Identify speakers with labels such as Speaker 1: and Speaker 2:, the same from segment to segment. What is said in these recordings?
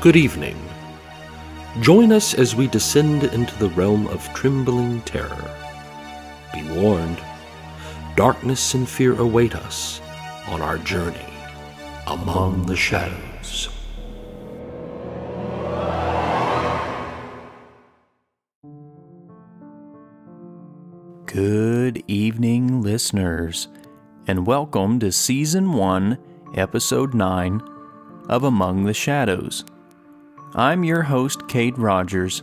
Speaker 1: Good evening. Join us as we descend into the realm of trembling terror. Be warned, darkness and fear await us on our journey among the shadows.
Speaker 2: Good evening, listeners, and welcome to Season 1, Episode 9 of Among the Shadows. I'm your host, Kate Rogers,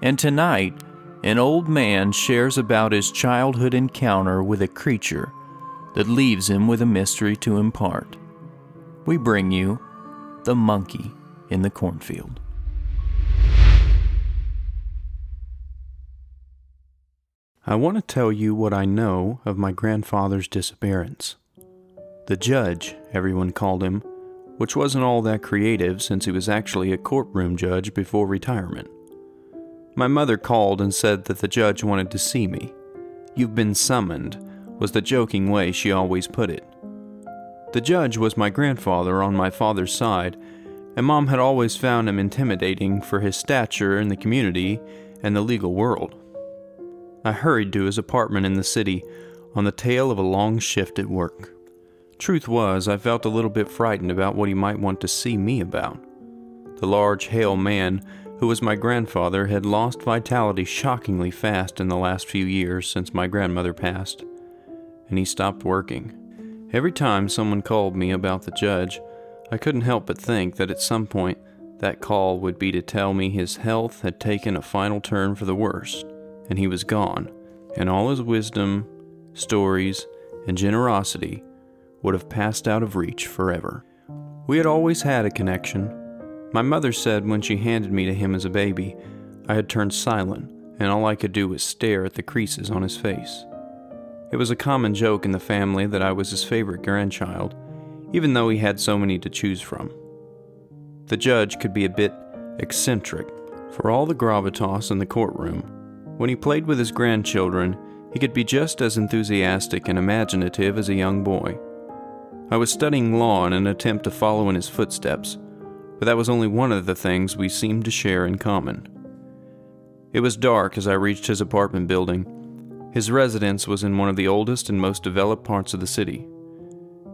Speaker 2: and tonight, an old man shares about his childhood encounter with a creature that leaves him with a mystery to impart. We bring you The Monkey in the Cornfield. I want to tell you what I know of my grandfather's disappearance. The judge, everyone called him, which wasn't all that creative since he was actually a courtroom judge before retirement. My mother called and said that the judge wanted to see me. You've been summoned, was the joking way she always put it. The judge was my grandfather on my father's side, and Mom had always found him intimidating for his stature in the community and the legal world. I hurried to his apartment in the city on the tail of a long shift at work. Truth was, I felt a little bit frightened about what he might want to see me about. The large, hale man, who was my grandfather, had lost vitality shockingly fast in the last few years since my grandmother passed, and he stopped working. Every time someone called me about the judge, I couldn't help but think that at some point that call would be to tell me his health had taken a final turn for the worst and he was gone, and all his wisdom, stories, and generosity would have passed out of reach forever. We had always had a connection. My mother said when she handed me to him as a baby, I had turned silent, and all I could do was stare at the creases on his face. It was a common joke in the family that I was his favorite grandchild, even though he had so many to choose from. The judge could be a bit eccentric. For all the gravitas in the courtroom, when he played with his grandchildren, he could be just as enthusiastic and imaginative as a young boy. I was studying law in an attempt to follow in his footsteps, but that was only one of the things we seemed to share in common. It was dark as I reached his apartment building. His residence was in one of the oldest and most developed parts of the city.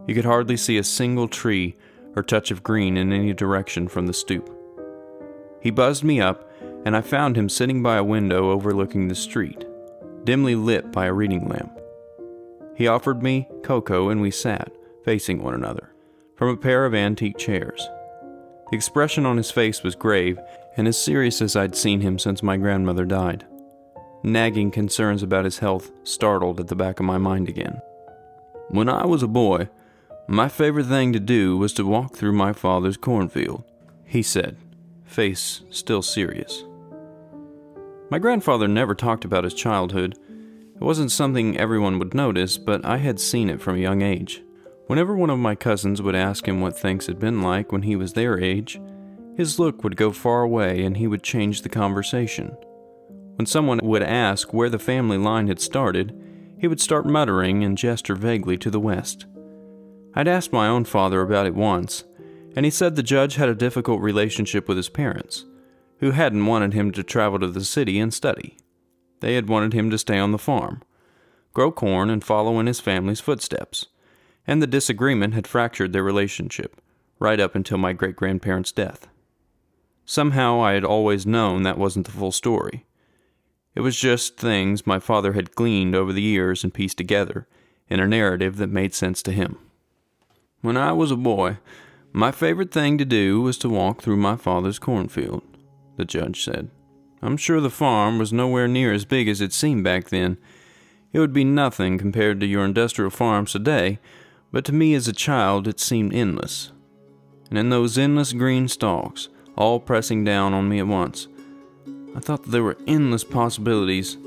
Speaker 2: You could hardly see a single tree or touch of green in any direction from the stoop. He buzzed me up and I found him sitting by a window overlooking the street, dimly lit by a reading lamp. He offered me cocoa, and we sat, facing one another, from a pair of antique chairs. The expression on his face was grave and as serious as I'd seen him since my grandmother died. Nagging concerns about his health startled at the back of my mind again. When I was a boy, my favorite thing to do was to walk through my father's cornfield, he said, face still serious. My grandfather never talked about his childhood. It wasn't something everyone would notice, but I had seen it from a young age. Whenever one of my cousins would ask him what things had been like when he was their age, his look would go far away and he would change the conversation. When someone would ask where the family line had started, he would start muttering and gesture vaguely to the west. I'd asked my own father about it once, and he said the judge had a difficult relationship with his parents who hadn't wanted him to travel to the city and study. They had wanted him to stay on the farm, grow corn, and follow in his family's footsteps. And the disagreement had fractured their relationship, right up until my great grandparents' death. Somehow I had always known that wasn't the full story. It was just things my father had gleaned over the years and pieced together in a narrative that made sense to him. When I was a boy, my favorite thing to do was to walk through my father's cornfield the judge said. I'm sure the farm was nowhere near as big as it seemed back then. It would be nothing compared to your industrial farms today, but to me as a child it seemed endless. And in those endless green stalks, all pressing down on me at once, I thought that there were endless possibilities.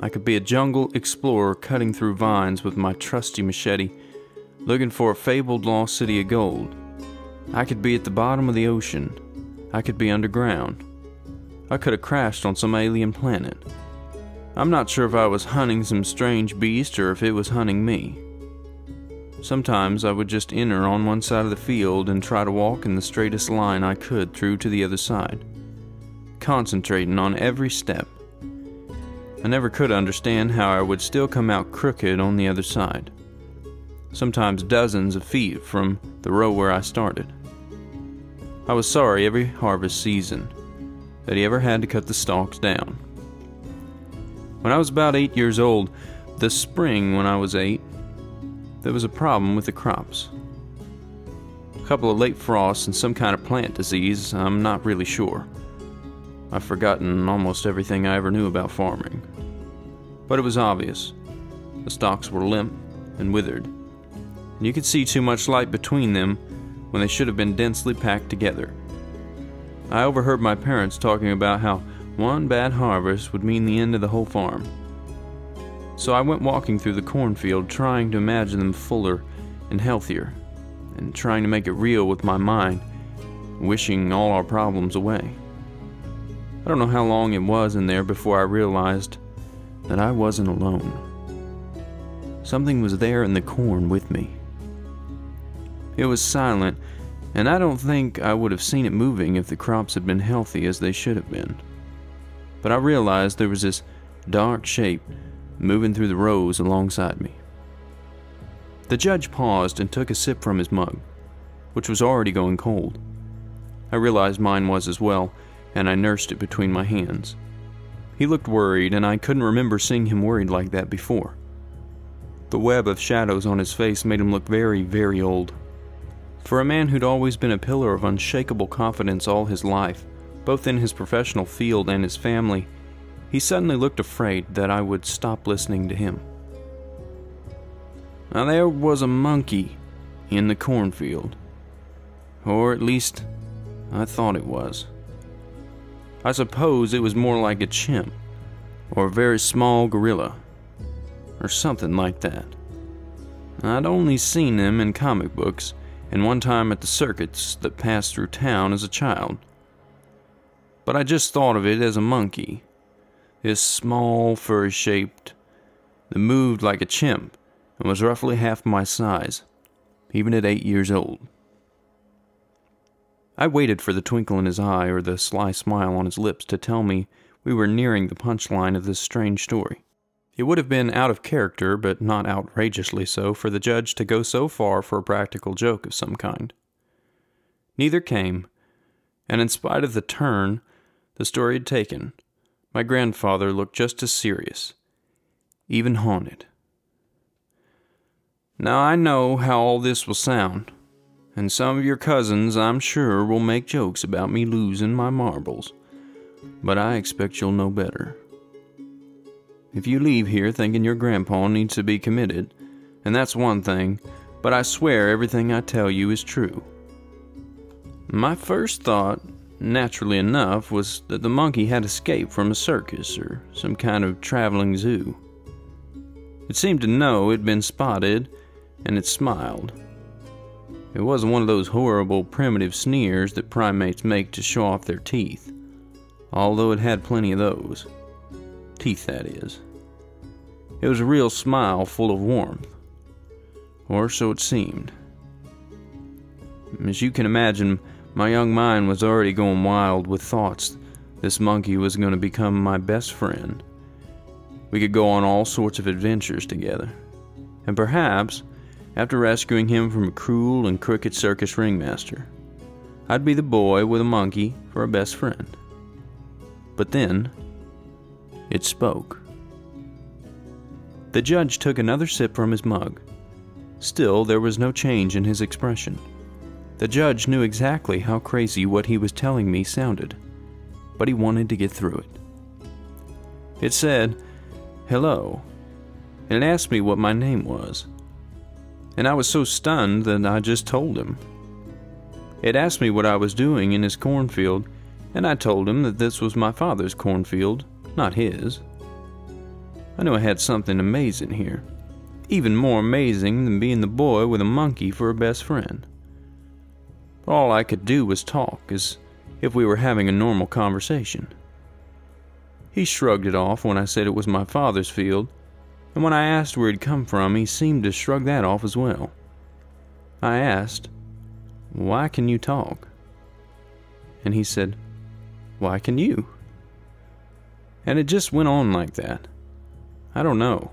Speaker 2: I could be a jungle explorer cutting through vines with my trusty machete, looking for a fabled lost city of gold. I could be at the bottom of the ocean. I could be underground. I could have crashed on some alien planet. I'm not sure if I was hunting some strange beast or if it was hunting me. Sometimes I would just enter on one side of the field and try to walk in the straightest line I could through to the other side, concentrating on every step. I never could understand how I would still come out crooked on the other side, sometimes dozens of feet from the row where I started. I was sorry every harvest season that he ever had to cut the stalks down. When I was about eight years old, the spring when I was eight, there was a problem with the crops. A couple of late frosts and some kind of plant disease, I'm not really sure. I've forgotten almost everything I ever knew about farming. But it was obvious. The stalks were limp and withered, and you could see too much light between them when they should have been densely packed together. I overheard my parents talking about how one bad harvest would mean the end of the whole farm. So I went walking through the cornfield, trying to imagine them fuller and healthier, and trying to make it real with my mind, wishing all our problems away. I don't know how long it was in there before I realized that I wasn't alone. Something was there in the corn with me. It was silent, and I don't think I would have seen it moving if the crops had been healthy as they should have been. But I realized there was this dark shape moving through the rows alongside me. The judge paused and took a sip from his mug, which was already going cold. I realized mine was as well, and I nursed it between my hands. He looked worried, and I couldn't remember seeing him worried like that before. The web of shadows on his face made him look very, very old. For a man who'd always been a pillar of unshakable confidence all his life, both in his professional field and his family, he suddenly looked afraid that I would stop listening to him. Now, there was a monkey in the cornfield. Or at least, I thought it was. I suppose it was more like a chimp, or a very small gorilla, or something like that. I'd only seen them in comic books and one time at the circuits that passed through town as a child. But I just thought of it as a monkey, is small, furry shaped, that moved like a chimp and was roughly half my size, even at eight years old. I waited for the twinkle in his eye or the sly smile on his lips to tell me we were nearing the punchline of this strange story. It would have been out of character, but not outrageously so, for the judge to go so far for a practical joke of some kind. Neither came, and in spite of the turn the story had taken, my grandfather looked just as serious, even haunted. Now I know how all this will sound, and some of your cousins, I'm sure, will make jokes about me losing my marbles, but I expect you'll know better. If you leave here thinking your grandpa needs to be committed, and that's one thing, but I swear everything I tell you is true. My first thought naturally enough, was that the monkey had escaped from a circus or some kind of traveling zoo. It seemed to know it'd been spotted, and it smiled. It wasn't one of those horrible primitive sneers that primates make to show off their teeth, although it had plenty of those. Teeth, that is. It was a real smile full of warmth. Or so it seemed. As you can imagine, my young mind was already going wild with thoughts this monkey was going to become my best friend. We could go on all sorts of adventures together. And perhaps, after rescuing him from a cruel and crooked circus ringmaster, I'd be the boy with a monkey for a best friend. But then, it spoke. The judge took another sip from his mug. Still, there was no change in his expression. The judge knew exactly how crazy what he was telling me sounded, but he wanted to get through it. It said, Hello, and it asked me what my name was. And I was so stunned that I just told him. It asked me what I was doing in his cornfield, and I told him that this was my father's cornfield, not his. I knew I had something amazing here, even more amazing than being the boy with a monkey for a best friend. All I could do was talk, as if we were having a normal conversation. He shrugged it off when I said it was my father's field, and when I asked where he'd come from, he seemed to shrug that off as well. I asked, Why can you talk? And he said, Why can you? And it just went on like that. I don't know.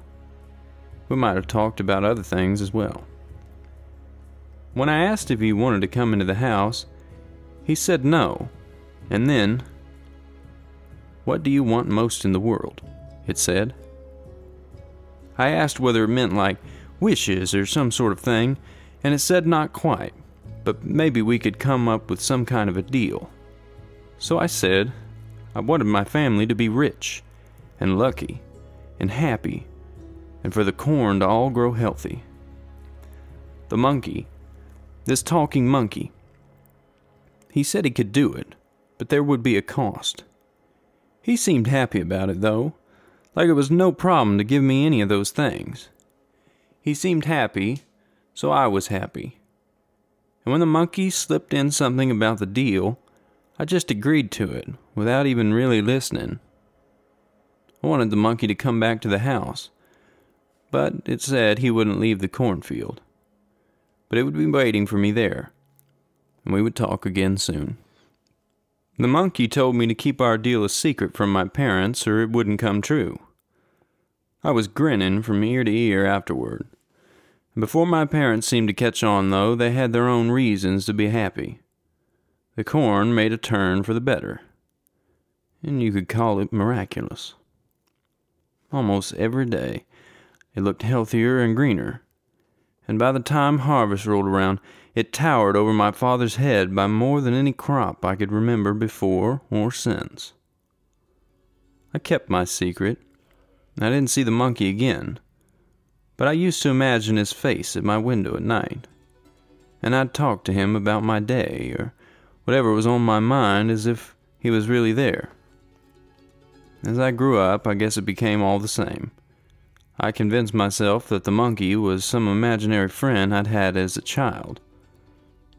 Speaker 2: We might have talked about other things as well. When I asked if he wanted to come into the house, he said no, and then, What do you want most in the world? it said. I asked whether it meant like wishes or some sort of thing, and it said not quite, but maybe we could come up with some kind of a deal. So I said I wanted my family to be rich and lucky and happy and for the corn to all grow healthy. The monkey, this talking monkey, he said he could do it, but there would be a cost. He seemed happy about it, though, like it was no problem to give me any of those things. He seemed happy, so I was happy. And when the monkey slipped in something about the deal, I just agreed to it without even really listening. I wanted the monkey to come back to the house but it said he wouldn't leave the cornfield. But it would be waiting for me there, and we would talk again soon. The monkey told me to keep our deal a secret from my parents or it wouldn't come true. I was grinning from ear to ear afterward. Before my parents seemed to catch on, though, they had their own reasons to be happy. The corn made a turn for the better, and you could call it miraculous. Almost every day, it looked healthier and greener. And by the time harvest rolled around, it towered over my father's head by more than any crop I could remember before or since. I kept my secret. I didn't see the monkey again, but I used to imagine his face at my window at night. And I'd talk to him about my day or whatever was on my mind as if he was really there. As I grew up, I guess it became all the same. I convinced myself that the monkey was some imaginary friend I'd had as a child,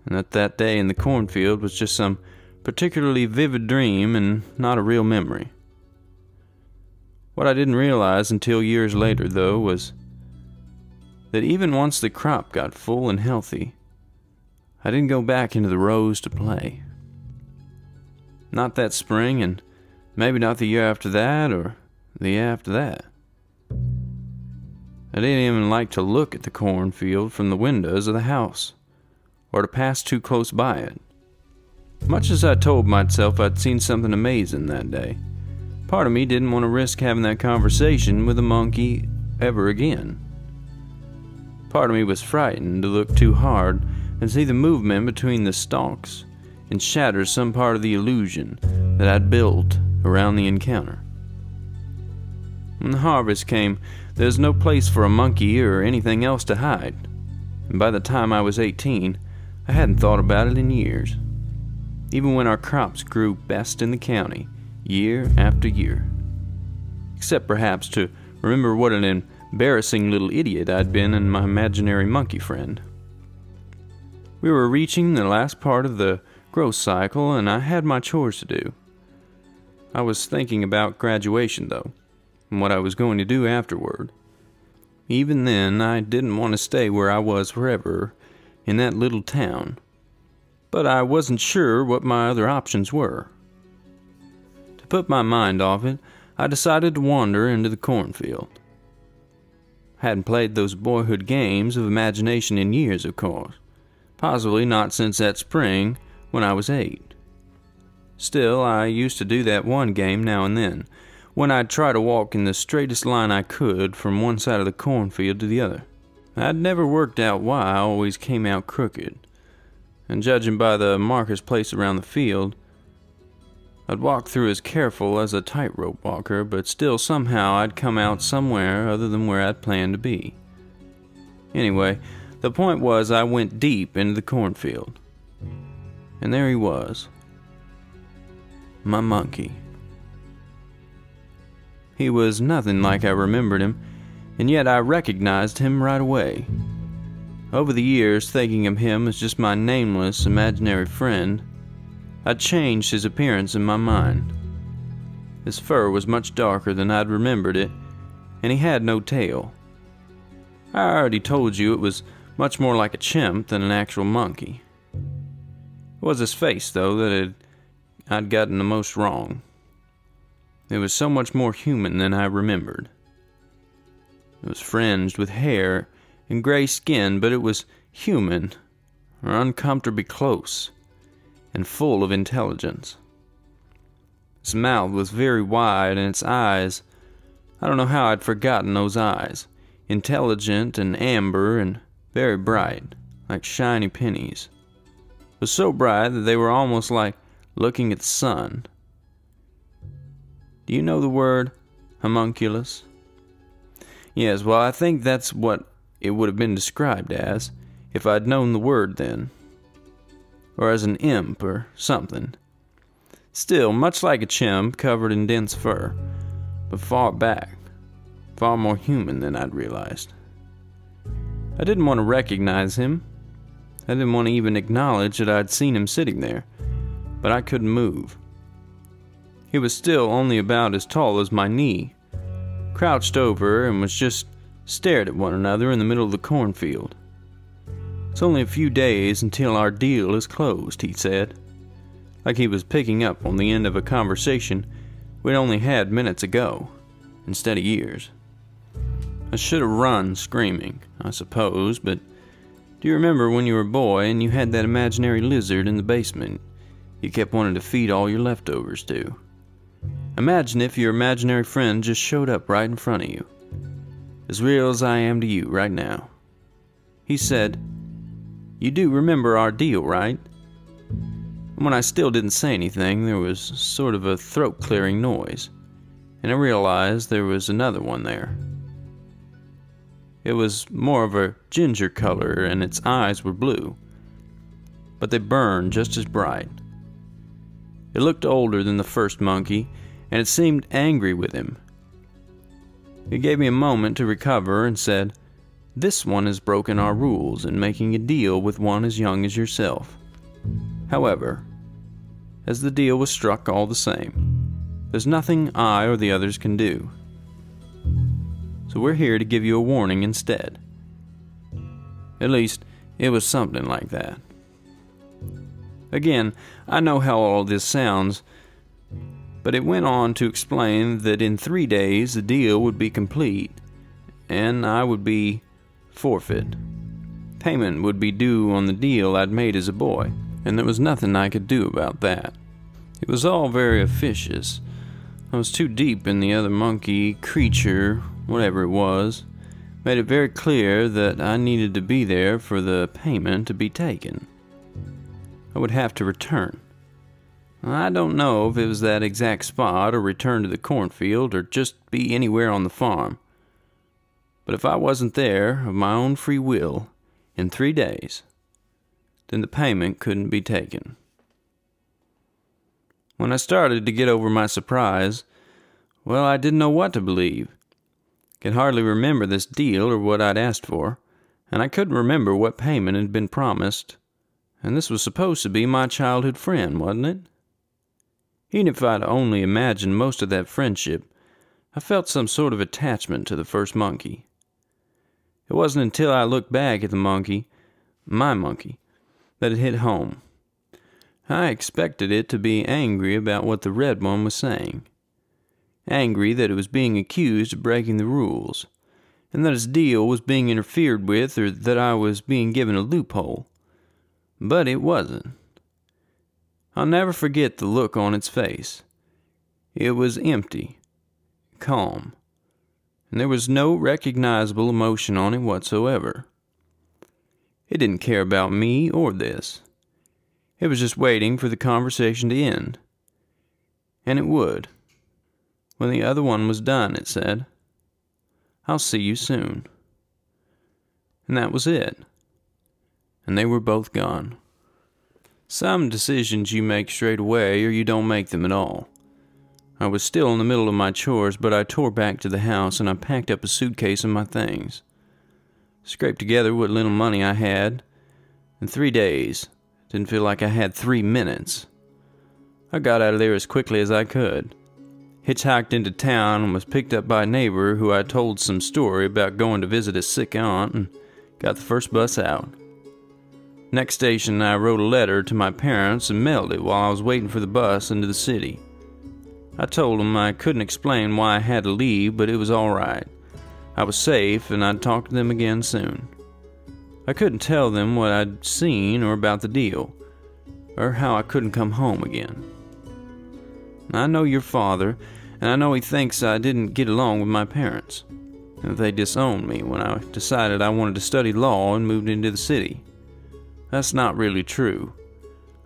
Speaker 2: and that that day in the cornfield was just some particularly vivid dream and not a real memory. What I didn't realize until years later, though, was that even once the crop got full and healthy, I didn't go back into the rows to play. Not that spring, and maybe not the year after that, or the year after that. I didn't even like to look at the cornfield from the windows of the house, or to pass too close by it. Much as I told myself I'd seen something amazing that day, part of me didn't want to risk having that conversation with the monkey ever again. Part of me was frightened to look too hard and see the movement between the stalks and shatter some part of the illusion that I'd built around the encounter. When the harvest came, there was no place for a monkey or anything else to hide, and by the time I was 18, I hadn't thought about it in years. Even when our crops grew best in the county, year after year. Except perhaps to remember what an embarrassing little idiot I'd been and my imaginary monkey friend. We were reaching the last part of the growth cycle, and I had my chores to do. I was thinking about graduation, though and what I was going to do afterward. Even then, I didn't want to stay where I was forever, in that little town. But I wasn't sure what my other options were. To put my mind off it, I decided to wander into the cornfield. I Hadn't played those boyhood games of imagination in years, of course. Possibly not since that spring when I was eight. Still, I used to do that one game now and then, when I'd try to walk in the straightest line I could from one side of the cornfield to the other. I'd never worked out why I always came out crooked, and judging by the markers placed around the field, I'd walk through as careful as a tightrope walker, but still somehow I'd come out somewhere other than where I'd planned to be. Anyway, the point was I went deep into the cornfield. And there he was. My monkey. He was nothing like I remembered him, and yet I recognized him right away. Over the years, thinking of him as just my nameless, imaginary friend, I'd changed his appearance in my mind. His fur was much darker than I'd remembered it, and he had no tail. I already told you it was much more like a chimp than an actual monkey. It was his face, though, that had, I'd gotten the most wrong. It was so much more human than I remembered. It was fringed with hair and gray skin, but it was human, or uncomfortably close, and full of intelligence. Its mouth was very wide, and its eyes I don't know how I'd forgotten those eyes intelligent and amber and very bright, like shiny pennies. But so bright that they were almost like looking at the sun. Do you know the word homunculus? Yes, well, I think that's what it would have been described as if I'd known the word then. Or as an imp or something. Still, much like a chimp covered in dense fur, but far back, far more human than I'd realized. I didn't want to recognize him. I didn't want to even acknowledge that I'd seen him sitting there, but I couldn't move. He was still only about as tall as my knee, crouched over, and was just stared at one another in the middle of the cornfield. It's only a few days until our deal is closed, he said, like he was picking up on the end of a conversation we'd only had minutes ago, instead of years. I should have run screaming, I suppose, but do you remember when you were a boy and you had that imaginary lizard in the basement you kept wanting to feed all your leftovers to? Imagine if your imaginary friend just showed up right in front of you, as real as I am to you right now. He said, You do remember our deal, right? And When I still didn't say anything, there was sort of a throat clearing noise, and I realized there was another one there. It was more of a ginger color, and its eyes were blue, but they burned just as bright. It looked older than the first monkey, and it seemed angry with him. It gave me a moment to recover and said, This one has broken our rules in making a deal with one as young as yourself. However, as the deal was struck all the same, there's nothing I or the others can do. So we're here to give you a warning instead. At least, it was something like that. Again, I know how all this sounds, but it went on to explain that in three days the deal would be complete, and I would be forfeit. Payment would be due on the deal I'd made as a boy, and there was nothing I could do about that. It was all very officious. I was too deep in the other monkey creature whatever it was, made it very clear that I needed to be there for the payment to be taken. I would have to return. I don't know if it was that exact spot or return to the cornfield or just be anywhere on the farm. But if I wasn't there of my own free will in three days, then the payment couldn't be taken. When I started to get over my surprise, well, I didn't know what to believe. Could hardly remember this deal or what I'd asked for, and I couldn't remember what payment had been promised. And this was supposed to be my childhood friend, wasn't it? Even if I'd only imagined most of that friendship, I felt some sort of attachment to the first monkey. It wasn't until I looked back at the monkey, my monkey, that it hit home. I expected it to be angry about what the red one was saying angry that it was being accused of breaking the rules, and that its deal was being interfered with or that I was being given a loophole. But it wasn't. I'll never forget the look on its face. It was empty, calm, and there was no recognizable emotion on it whatsoever. It didn't care about me or this. It was just waiting for the conversation to end. And it would. When the other one was done, it said, I'll see you soon. And that was it. And they were both gone. Some decisions you make straight away, or you don't make them at all. I was still in the middle of my chores, but I tore back to the house and I packed up a suitcase and my things. Scraped together what little money I had. In three days, didn't feel like I had three minutes. I got out of there as quickly as I could hitchhiked into town and was picked up by a neighbor who I told some story about going to visit a sick aunt and got the first bus out. Next station, I wrote a letter to my parents and mailed it while I was waiting for the bus into the city. I told them I couldn't explain why I had to leave, but it was alright. I was safe and I'd talk to them again soon. I couldn't tell them what I'd seen or about the deal, or how I couldn't come home again. I know your father, and I know he thinks I didn't get along with my parents. And they disowned me when I decided I wanted to study law and moved into the city. That's not really true.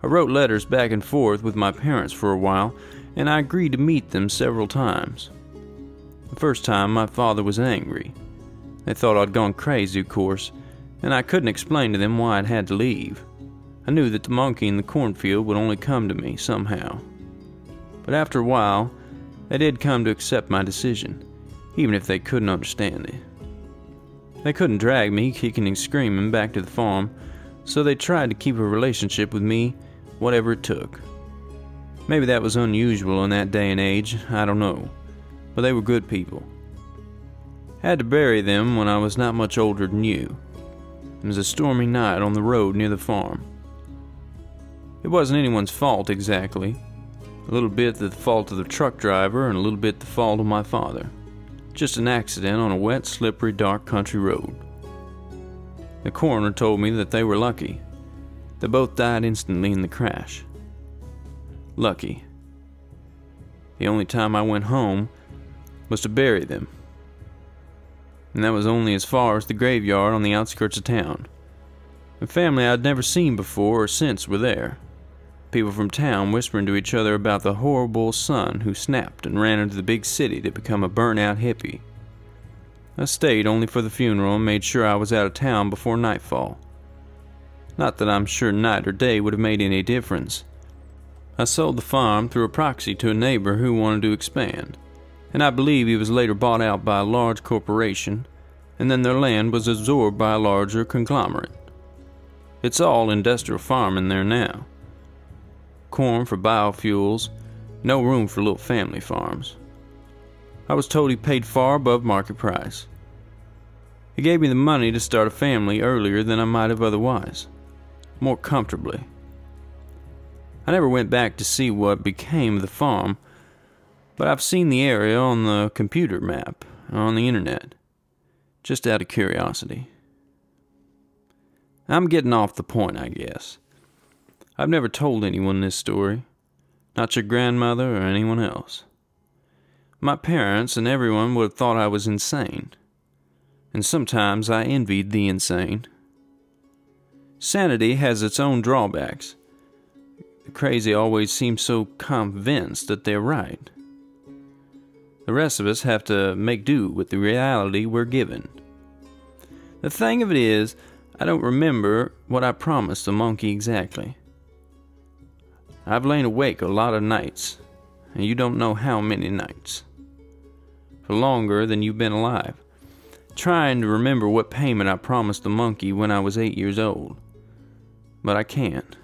Speaker 2: I wrote letters back and forth with my parents for a while, and I agreed to meet them several times. The first time, my father was angry. They thought I'd gone crazy, of course, and I couldn't explain to them why I'd had to leave. I knew that the monkey in the cornfield would only come to me somehow. But after a while, they did come to accept my decision, even if they couldn't understand it. They couldn't drag me kicking and screaming back to the farm so they tried to keep a relationship with me, whatever it took. Maybe that was unusual in that day and age, I don't know, but they were good people. Had to bury them when I was not much older than you. It was a stormy night on the road near the farm. It wasn't anyone's fault exactly. A little bit the fault of the truck driver, and a little bit the fault of my father. Just an accident on a wet, slippery, dark country road. The coroner told me that they were lucky. They both died instantly in the crash. Lucky. The only time I went home was to bury them. And that was only as far as the graveyard on the outskirts of town. A family I'd never seen before or since were there. People from town whispering to each other about the horrible son who snapped and ran into the big city to become a burnt-out hippie. I stayed only for the funeral and made sure I was out of town before nightfall. Not that I'm sure night or day would have made any difference. I sold the farm through a proxy to a neighbor who wanted to expand, and I believe he was later bought out by a large corporation, and then their land was absorbed by a larger conglomerate. It's all industrial farming there now. Corn for biofuels, no room for little family farms. I was told he paid far above market price. He gave me the money to start a family earlier than I might have otherwise, more comfortably. I never went back to see what became of the farm, but I've seen the area on the computer map on the internet, just out of curiosity. I'm getting off the point, I guess. I've never told anyone this story, not your grandmother or anyone else. My parents and everyone would have thought I was insane. And sometimes I envied the insane. Sanity has its own drawbacks. The crazy always seem so convinced that they're right. The rest of us have to make do with the reality we're given. The thing of it is, I don't remember what I promised the monkey exactly. I've lain awake a lot of nights, and you don't know how many nights for longer than you've been alive, trying to remember what payment I promised the monkey when I was eight years old. But I can't.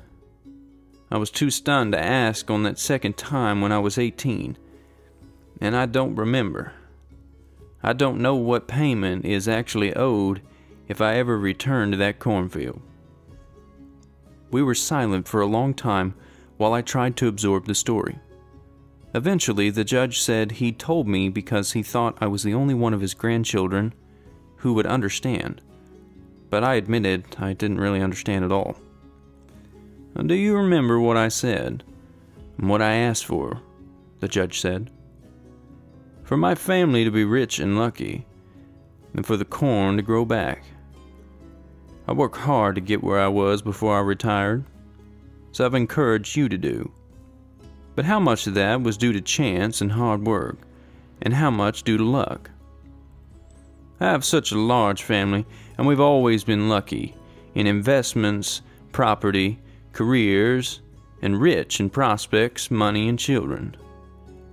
Speaker 2: I was too stunned to ask on that second time when I was 18, and I don't remember. I don't know what payment is actually owed if I ever return to that cornfield. We were silent for a long time while I tried to absorb the story. Eventually, the judge said he told me because he thought I was the only one of his grandchildren who would understand. But I admitted I didn't really understand at all. Do you remember what I said? And what I asked for? The judge said. For my family to be rich and lucky, and for the corn to grow back. I worked hard to get where I was before I retired, so I've encouraged you to do. But how much of that was due to chance and hard work, and how much due to luck? I have such a large family, and we've always been lucky in investments, property, careers, and rich in prospects, money, and children.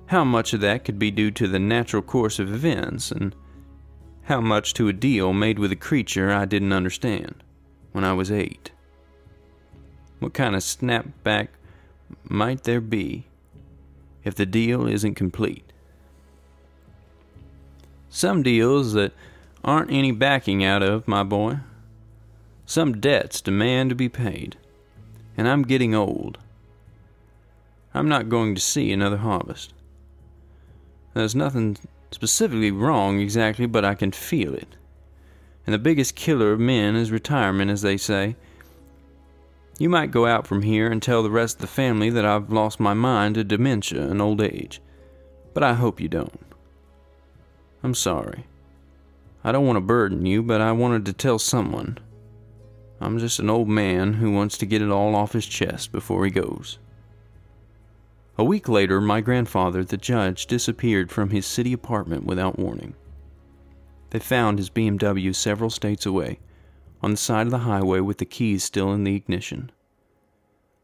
Speaker 2: How much of that could be due to the natural course of events, and how much to a deal made with a creature I didn't understand when I was eight? What kind of snapback might there be if the deal isn't complete. Some deals that aren't any backing out of, my boy. Some debts demand to be paid, and I'm getting old. I'm not going to see another harvest. There's nothing specifically wrong exactly, but I can feel it. And the biggest killer of men is retirement, as they say. You might go out from here and tell the rest of the family that I've lost my mind to dementia and old age, but I hope you don't. I'm sorry. I don't want to burden you, but I wanted to tell someone. I'm just an old man who wants to get it all off his chest before he goes. A week later, my grandfather, the judge, disappeared from his city apartment without warning. They found his BMW several states away, on the side of the highway with the keys still in the ignition.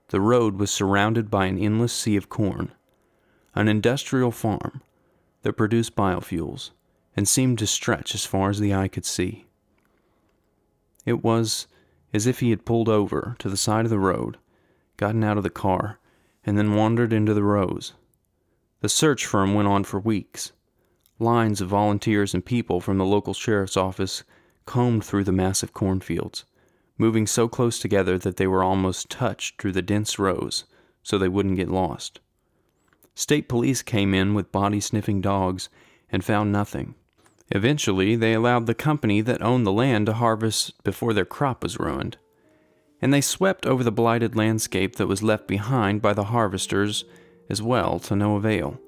Speaker 2: The road was surrounded by an endless sea of corn, an industrial farm that produced biofuels and seemed to stretch as far as the eye could see. It was as if he had pulled over to the side of the road, gotten out of the car, and then wandered into the rows. The search for him went on for weeks. Lines of volunteers and people from the local sheriff's office combed through the massive cornfields, moving so close together that they were almost touched through the dense rows so they wouldn't get lost. State police came in with body sniffing dogs and found nothing. Eventually, they allowed the company that owned the land to harvest before their crop was ruined, and they swept over the blighted landscape that was left behind by the harvesters as well to no avail.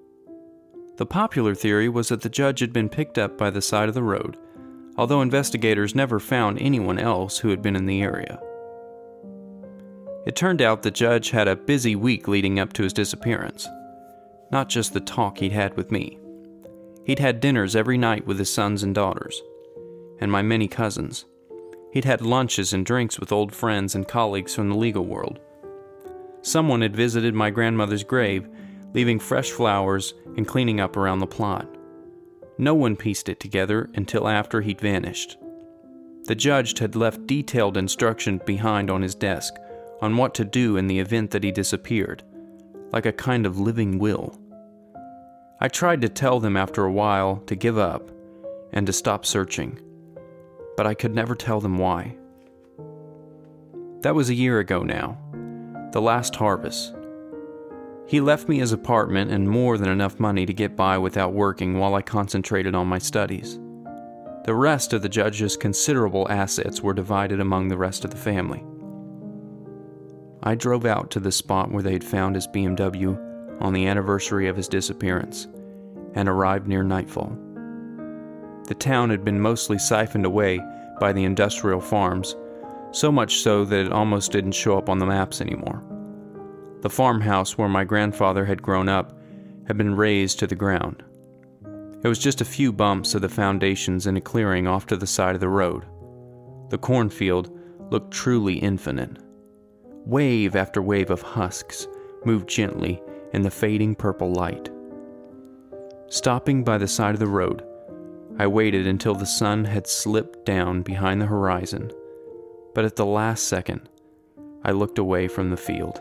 Speaker 2: The popular theory was that the judge had been picked up by the side of the road, although investigators never found anyone else who had been in the area. It turned out the judge had a busy week leading up to his disappearance, not just the talk he'd had with me. He'd had dinners every night with his sons and daughters, and my many cousins. He'd had lunches and drinks with old friends and colleagues from the legal world. Someone had visited my grandmother's grave, leaving fresh flowers and cleaning up around the plot. No one pieced it together until after he'd vanished. The judge had left detailed instructions behind on his desk on what to do in the event that he disappeared, like a kind of living will. I tried to tell them after a while to give up and to stop searching, but I could never tell them why. That was a year ago now, the last harvest. He left me his apartment and more than enough money to get by without working while I concentrated on my studies. The rest of the judge's considerable assets were divided among the rest of the family. I drove out to the spot where they had found his BMW on the anniversary of his disappearance and arrived near nightfall. The town had been mostly siphoned away by the industrial farms, so much so that it almost didn't show up on the maps anymore. The farmhouse where my grandfather had grown up had been razed to the ground. It was just a few bumps of the foundations in a clearing off to the side of the road. The cornfield looked truly infinite. Wave after wave of husks moved gently in the fading purple light. Stopping by the side of the road, I waited until the sun had slipped down behind the horizon, but at the last second, I looked away from the field.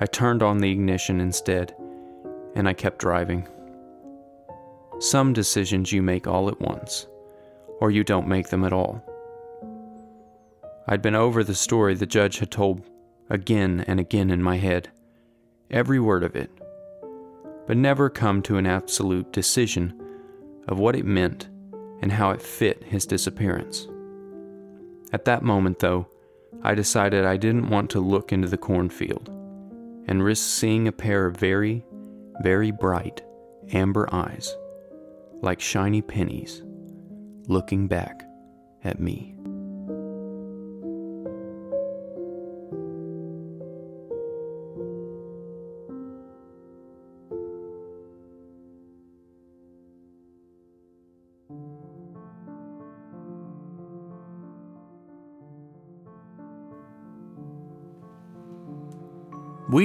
Speaker 2: I turned on the ignition instead, and I kept driving. Some decisions you make all at once, or you don't make them at all. I'd been over the story the judge had told again and again in my head every word of it, but never come to an absolute decision of what it meant and how it fit his disappearance. At that moment, though, I decided I didn't want to look into the cornfield and risk seeing a pair of very, very bright amber eyes, like shiny pennies, looking back at me.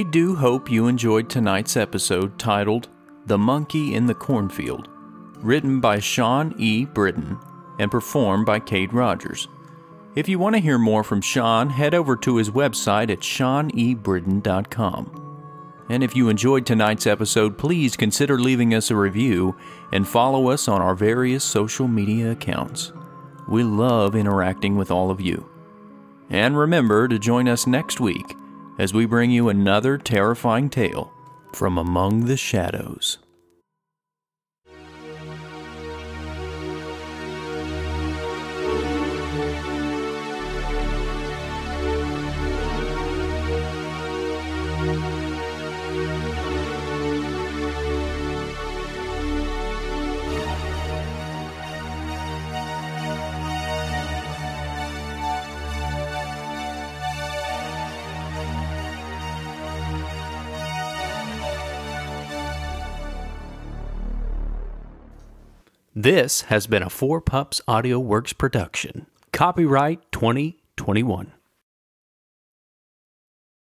Speaker 3: We do hope you enjoyed tonight's episode titled The Monkey in the Cornfield, written by Sean E. Britton and performed by Cade Rogers. If you want to hear more from Sean, head over to his website at seanebritton.com. And if you enjoyed tonight's episode, please consider leaving us a review and follow us on our various social media accounts. We love interacting with all of you. And remember to join us next week as we bring you another terrifying tale from among the shadows.
Speaker 2: This has been a Four Pups Audio Works production. Copyright 2021.